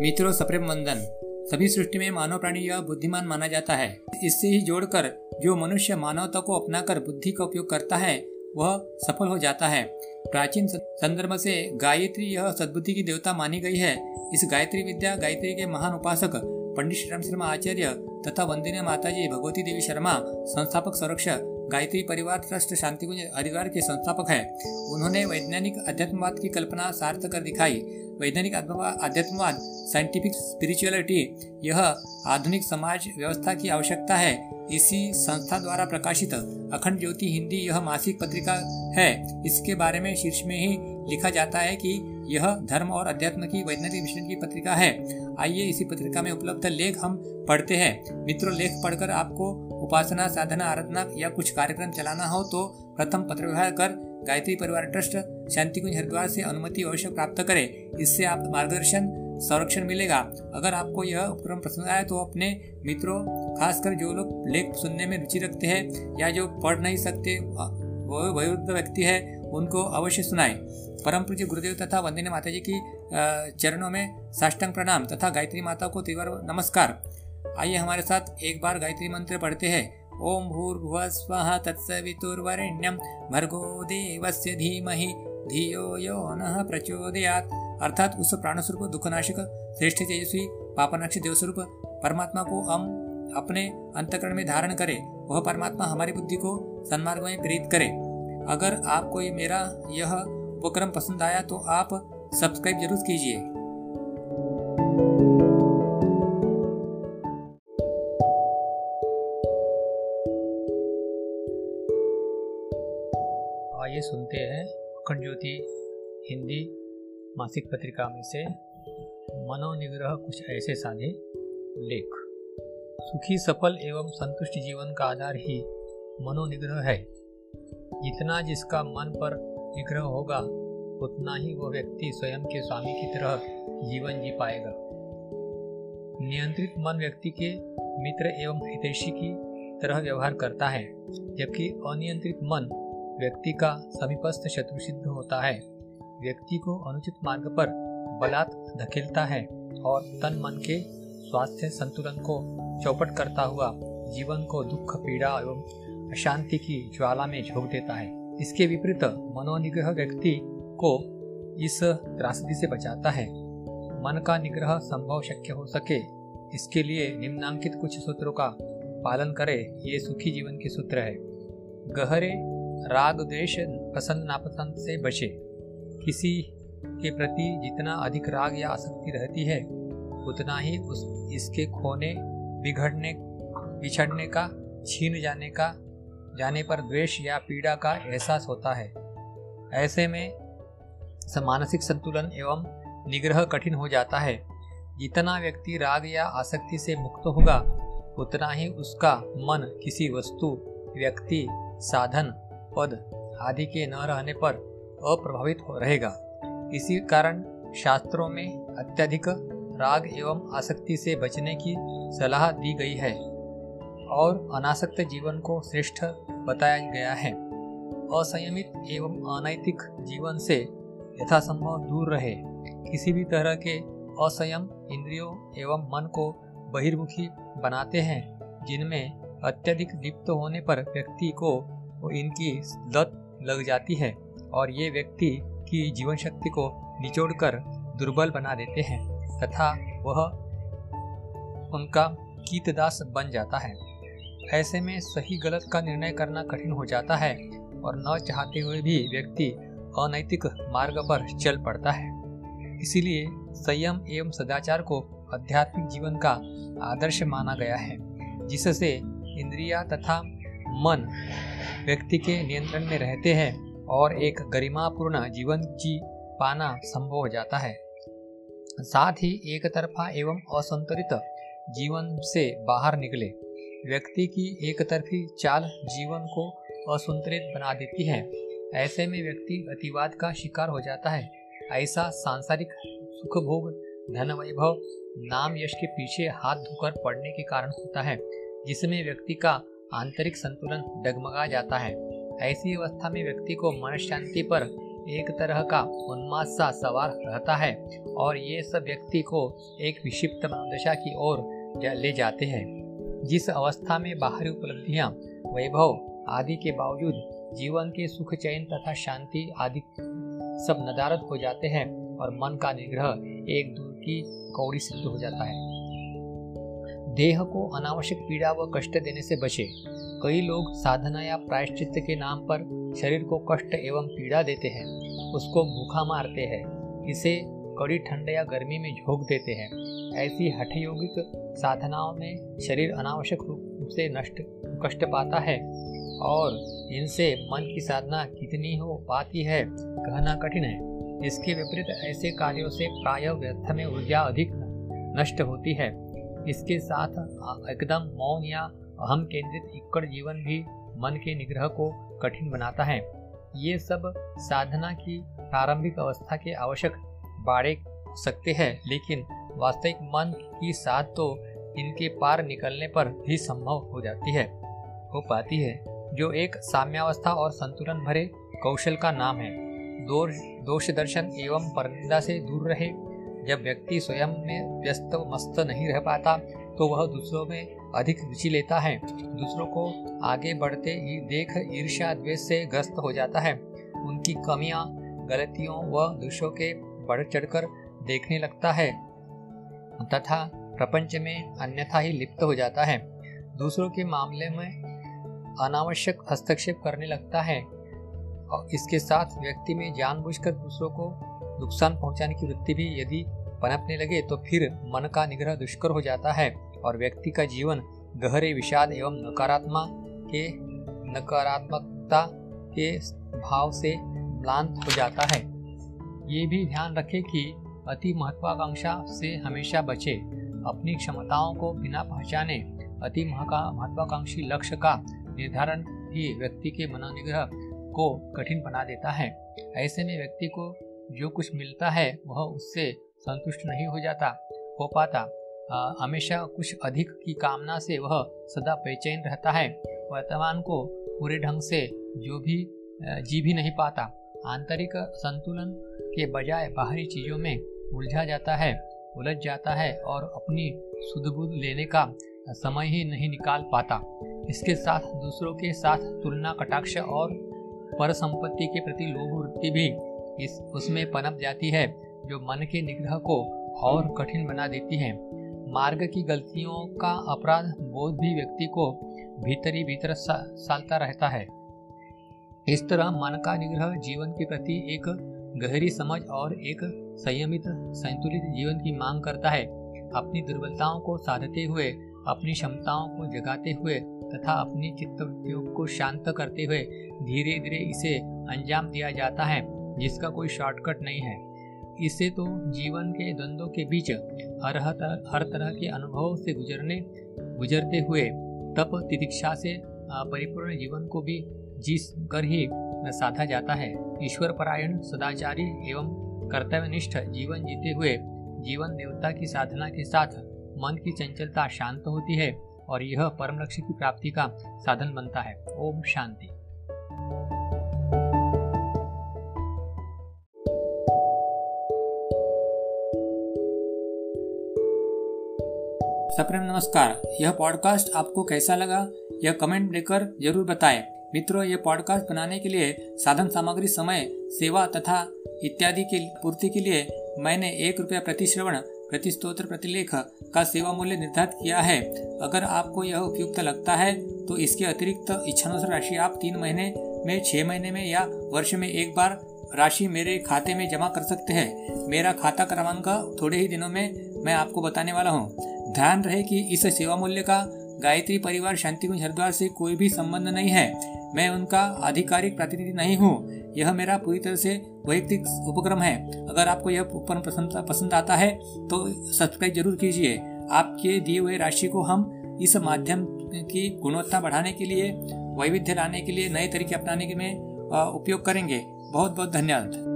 मित्रों सप्रेम वंदन सभी सृष्टि में मानव प्राणी यह बुद्धिमान माना जाता है। इससे ही जोड़कर जो मनुष्य मानवता को अपनाकर बुद्धि का उपयोग करता है, वह सफल हो जाता है। प्राचीन संदर्भ से गायत्री यह सद्बुद्धि की देवता मानी गई है। इस गायत्री विद्या, गायत्री के महान उपासक पंडित श्री राम शर्मा आचार्य तथा वंदनीय माताजी भगवती देवी शर्मा, संस्थापक संरक्षक गायत्री परिवार ट्रस्ट शांतिकुंज हरिद्वार के संस्थापक है। उन्होंने वैज्ञानिक अध्यात्मवाद की कल्पना सार्थ कर दिखाई। वैज्ञानिक अध्यात्मवाद साइंटिफिक स्पिरिचुअलिटी यह आधुनिक समाज व्यवस्था की आवश्यकता है। इसी संस्था द्वारा प्रकाशित अखंड ज्योति हिंदी यह मासिक पत्रिका है। इसके बारे में शीर्ष में ही लिखा जाता है कि यह धर्म और अध्यात्म की वैज्ञानिक मिश्रण की पत्रिका है। आइए इसी पत्रिका में उपलब्ध लेख हम पढ़ते हैं। मित्रों, लेख पढ़कर आपको उपासना, साधना, आराधना या कुछ कार्यक्रम चलाना हो तो प्रथम पत्र व्यवहार कर गायत्री परिवार ट्रस्ट शांति कुंज हरिद्वार से अनुमति अवश्य प्राप्त करें। इससे आप मार्गदर्शन, संरक्षण मिलेगा। अगर आपको यह उपक्रम पसंद आए तो अपने मित्रों, खासकर जो लोग लेख सुनने में रुचि रखते हैं या जो पढ़ नहीं सकते वो वयोवृद्ध व्यक्ति है उनको अवश्य सुनाए। परम पूज्य गुरुदेव तथा वंदनीय माता जी की चरणों में साष्टांग प्रणाम तथा गायत्री माता को त्रिवार नमस्कार। आइए हमारे साथ एक बार गायत्री मंत्र पढ़ते हैं। ओम भूर्भुव स्व तत्सवितुर्वरेण्यम भर्गो देवस्य धीमहि धियो यो न प्रचोदयात। अर्थात उस प्राणस्वरूप, दुखनाशक, श्रेष्ठ तेजस्वी, पापनाक्ष देवस्वरूप, परमात्मा को हम अपने अंतकरण में धारण करें। वह परमात्मा हमारी बुद्धि को सन्मार्ग में प्रेरित करे। अगर आपको ये मेरा, यह उपक्रम पसंद आया तो आप सब्सक्राइब ज़रूर कीजिए। आइए सुनते हैं अखंड ज्योति हिंदी मासिक पत्रिका में से मनोनिग्रह कुछ ऐसे साधे लेख। सुखी, सफल एवं संतुष्ट जीवन का आधार ही मनोनिग्रह है। जितना जिसका मन पर निग्रह होगा, उतना ही वह व्यक्ति स्वयं के स्वामी की तरह जीवन जी पाएगा। नियंत्रित मन व्यक्ति के मित्र एवं हितैषी की तरह व्यवहार करता है, जबकि अनियंत्रित मन व्यक्ति का समीपस्थ शत्रु सिद्ध होता है। व्यक्ति को अनुचित मार्ग पर बलात् धकेलता है और तन मन के स्वास्थ्य संतुलन को चौपट करता हुआ जीवन को दुख, पीड़ा एवं अशांति की ज्वाला में झोंक देता है। इसके विपरीत मनोनिग्रह व्यक्ति को इस त्रासदी से बचाता है। मन का निग्रह संभव शक्य हो सके। इसके लिए निम्नांकित कुछ सूत्रों का पालन करें। ये सुखी जीवन के सूत्र है। गहरे राग द्वेष पसंद नापसंद से बचे। किसी के प्रति जितना अधिक राग या आसक्ति रहती है, उतना ही उस, इसके खोने, बिगड़ने, बिछड़ने का, छीन जाने का जाने पर द्वेष या पीड़ा का एहसास होता है। ऐसे में मानसिक संतुलन एवं निग्रह कठिन हो जाता है। जितना व्यक्ति राग या आसक्ति से मुक्त होगा, उतना ही उसका मन किसी वस्तु, व्यक्ति, साधन, पद आदि के न रहने पर अप्रभावित हो रहेगा। इसी कारण शास्त्रों में अत्यधिक राग एवं आसक्ति से बचने की सलाह दी गई है। और अनासक्त जीवन को श्रेष्ठ बताया गया है। असंयमित एवं अनैतिक जीवन से यथासंभव दूर रहे। किसी भी तरह के असंयम इंद्रियों एवं मन को बहिर्मुखी बनाते हैं, जिनमें अत्यधिक लिप्त होने पर व्यक्ति को इनकी लत लग जाती है और ये व्यक्ति की जीवन शक्ति को निचोड़कर दुर्बल बना देते हैं, तथा वह उनका कीतदास बन जाता है। ऐसे में सही गलत का निर्णय करना कठिन हो जाता है और न चाहते हुए भी व्यक्ति अनैतिक मार्ग पर चल पड़ता है। इसीलिए संयम एवं सदाचार को आध्यात्मिक जीवन का आदर्श माना गया है, जिससे इंद्रिया तथा मन व्यक्ति के नियंत्रण में रहते हैं और एक गरिमापूर्ण जीवन जी पाना संभव हो जाता है। साथ ही एक तरफा एवं असंतुलित जीवन से बाहर निकले व्यक्ति की एक तरफी चाल जीवन को असंतरित बना देती है। ऐसे में व्यक्ति अतिवाद का शिकार हो जाता है। ऐसा सांसारिक सुख भोग धन वैभव नाम यश के पीछे हाथ धोकर पड़ने के कारण होता है, जिसमें व्यक्ति का आंतरिक संतुलन डगमगा जाता है। ऐसी अवस्था में व्यक्ति को मन शांति पर एक तरह का उन्माद सा सवार रहता है और ये सब व्यक्ति को एक विक्षिप्त मनोदशा की ओर ले जाते हैं। जिस अवस्था में बाहरी उपलब्धियाँ, वैभव आदि के बावजूद जीवन के सुख चयन तथा शांति आदि सब नदारद हो जाते हैं और मन का निग्रह एक दूर की कौड़ी सिद्ध हो जाता है। देह को अनावश्यक पीड़ा व कष्ट देने से बचे। कई लोग साधना या प्रायश्चित के नाम पर शरीर को कष्ट एवं पीड़ा देते हैं। उसको भूखा मारते हैं। इसे कड़ी ठंड या गर्मी में झोंक देते हैं। ऐसी हठयोगिक साधनाओं में शरीर अनावश्यक रूप से नष्ट, कष्ट पाता है और इनसे मन की साधना कितनी हो पाती है, कहना कठिन है। इसके विपरीत ऐसे कार्यों से प्राय व्यर्थ में ऊर्जा अधिक नष्ट होती है। इसके साथ एकदम मौन या अहम केंद्रित इक्कड़ जीवन भी मन के निग्रह को कठिन बनाता है। ये सब साधना की प्रारंभिक अवस्था के आवश्यक बाड़े सकते हैं, लेकिन वास्तविक मन की साथ तो इनके पार निकलने पर ही संभव हो जाती है। हो पाती है, जो एक साम्यावस्था और संतुलन भरे कौशल का नाम है। दोष दर्शन एवं परनिंदा से दूर रहे। जब व्यक्ति स्वयं में व्यस्त मस्त नहीं रह पाता तो वह दूसरों में अधिक रुचि लेता है। दूसरों को आगे बढ़ते ही देख ईर्ष्या द्वेष से ग्रस्त हो जाता है। उनकी कमियाँ, गलतियों व दोषों के बढ़ चढ़कर देखने लगता है। तथा प्रपंच में अन्यथा ही लिप्त हो जाता है। दूसरों के मामले में अनावश्यक हस्तक्षेप करने लगता है और इसके साथ व्यक्ति में जानबूझकर दूसरों को नुकसान पहुँचाने की वृत्ति भी यदि पनपने लगे तो फिर मन का निग्रह दुष्कर हो जाता है और व्यक्ति का जीवन गहरे, विषाद एवं नकारात्मक के, नकारात्मकता के भाव से म्लांत हो जाता है। ये भी ध्यान रखें कि अति महत्वाकांक्षा से हमेशा बचे। अपनी क्षमताओं को बिना पहचाने, अति महत्वाकांक्षी लक्ष्य का निर्धारण ही व्यक्ति के मनोनिग्रह को कठिन बना देता है। ऐसे में व्यक्ति को जो कुछ मिलता है, वह उससे संतुष्ट नहीं हो जाता, हो पाता। हमेशा कुछ अधिक की कामना से वह सदा बेचैन रहता है। वर्तमान को पूरे ढंग से जो भी जी भी नहीं पाता। आंतरिक संतुलन के बजाय बाहरी चीज़ों में उलझा जाता है, उलझ जाता है और अपनी सुध लेने का समय ही नहीं निकाल पाता। इसके साथ दूसरों के साथ तुलना, कटाक्ष और पर संपत्ति के प्रति लोभ वृत्ति भी इस, उसमें पनप जाती है, जो मन के निग्रह को और कठिन बना देती है। मार्ग की गलतियों का अपराध बोध भी व्यक्ति को भीतर ही भीतर सालता रहता है। इस तरह मन का निग्रह जीवन के प्रति एक गहरी समझ और एक संयमित, संतुलित जीवन की मांग करता है। अपनी दुर्बलताओं को साधते हुए, अपनी क्षमताओं को जगाते हुए तथा अपनी चित्तवृत्तियों को शांत करते हुए धीरे धीरे इसे अंजाम दिया जाता है, जिसका कोई शॉर्टकट नहीं है। इससे तो जीवन के द्वंद्वों के बीच हर हर तरह के अनुभव से गुजरने, गुजरते हुए तप, तितिक्षा से परिपूर्ण जीवन को भी जीस कर ही साधा जाता है। ईश्वर परायण सदाचारी एवं कर्तव्यनिष्ठ जीवन जीते हुए जीवन देवता की साधना के साथ मन की चंचलता शांत होती है और यह परम लक्ष्य की प्राप्ति का साधन बनता है। ओम शांति। सप्रेम नमस्कार। यह पॉडकास्ट आपको कैसा लगा? यह कमेंट देकर ज़रूर बताएँ। मित्रों, ये पॉडकास्ट बनाने के लिए, साधन सामग्री, समय, सेवा तथा इत्यादि की पूर्ति के लिए मैंने एक रुपया प्रति श्रवण प्रति स्त्रोत्र प्रतिलेख का सेवा मूल्य निर्धारित किया है। अगर आपको यह उपयुक्त लगता है तो इसके अतिरिक्त इच्छानुसार राशि आप तीन महीने में, छह महीने में या वर्ष में एक बार राशि मेरे खाते में जमा कर सकते हैं। मेरा खाता क्रमांक थोड़े ही दिनों में मैं आपको बताने वाला हूँ। ध्यान रहे कि इस सेवा मूल्य का गायत्री परिवार शांतिकुंज हरिद्वार से कोई भी संबंध नहीं है। मैं उनका आधिकारिक प्रतिनिधि नहीं हूँ। यह मेरा पूरी तरह से वैयक्तिक उपक्रम है। अगर आपको यह उपक्रम पसंद पसंद आता है तो सब्सक्राइब ज़रूर कीजिए। आपके दिए हुए राशि को हम इस माध्यम की गुणवत्ता बढ़ाने के लिए, वैविध्य लाने के लिए, नए तरीके अपनाने के में उपयोग करेंगे। बहुत बहुत धन्यवाद।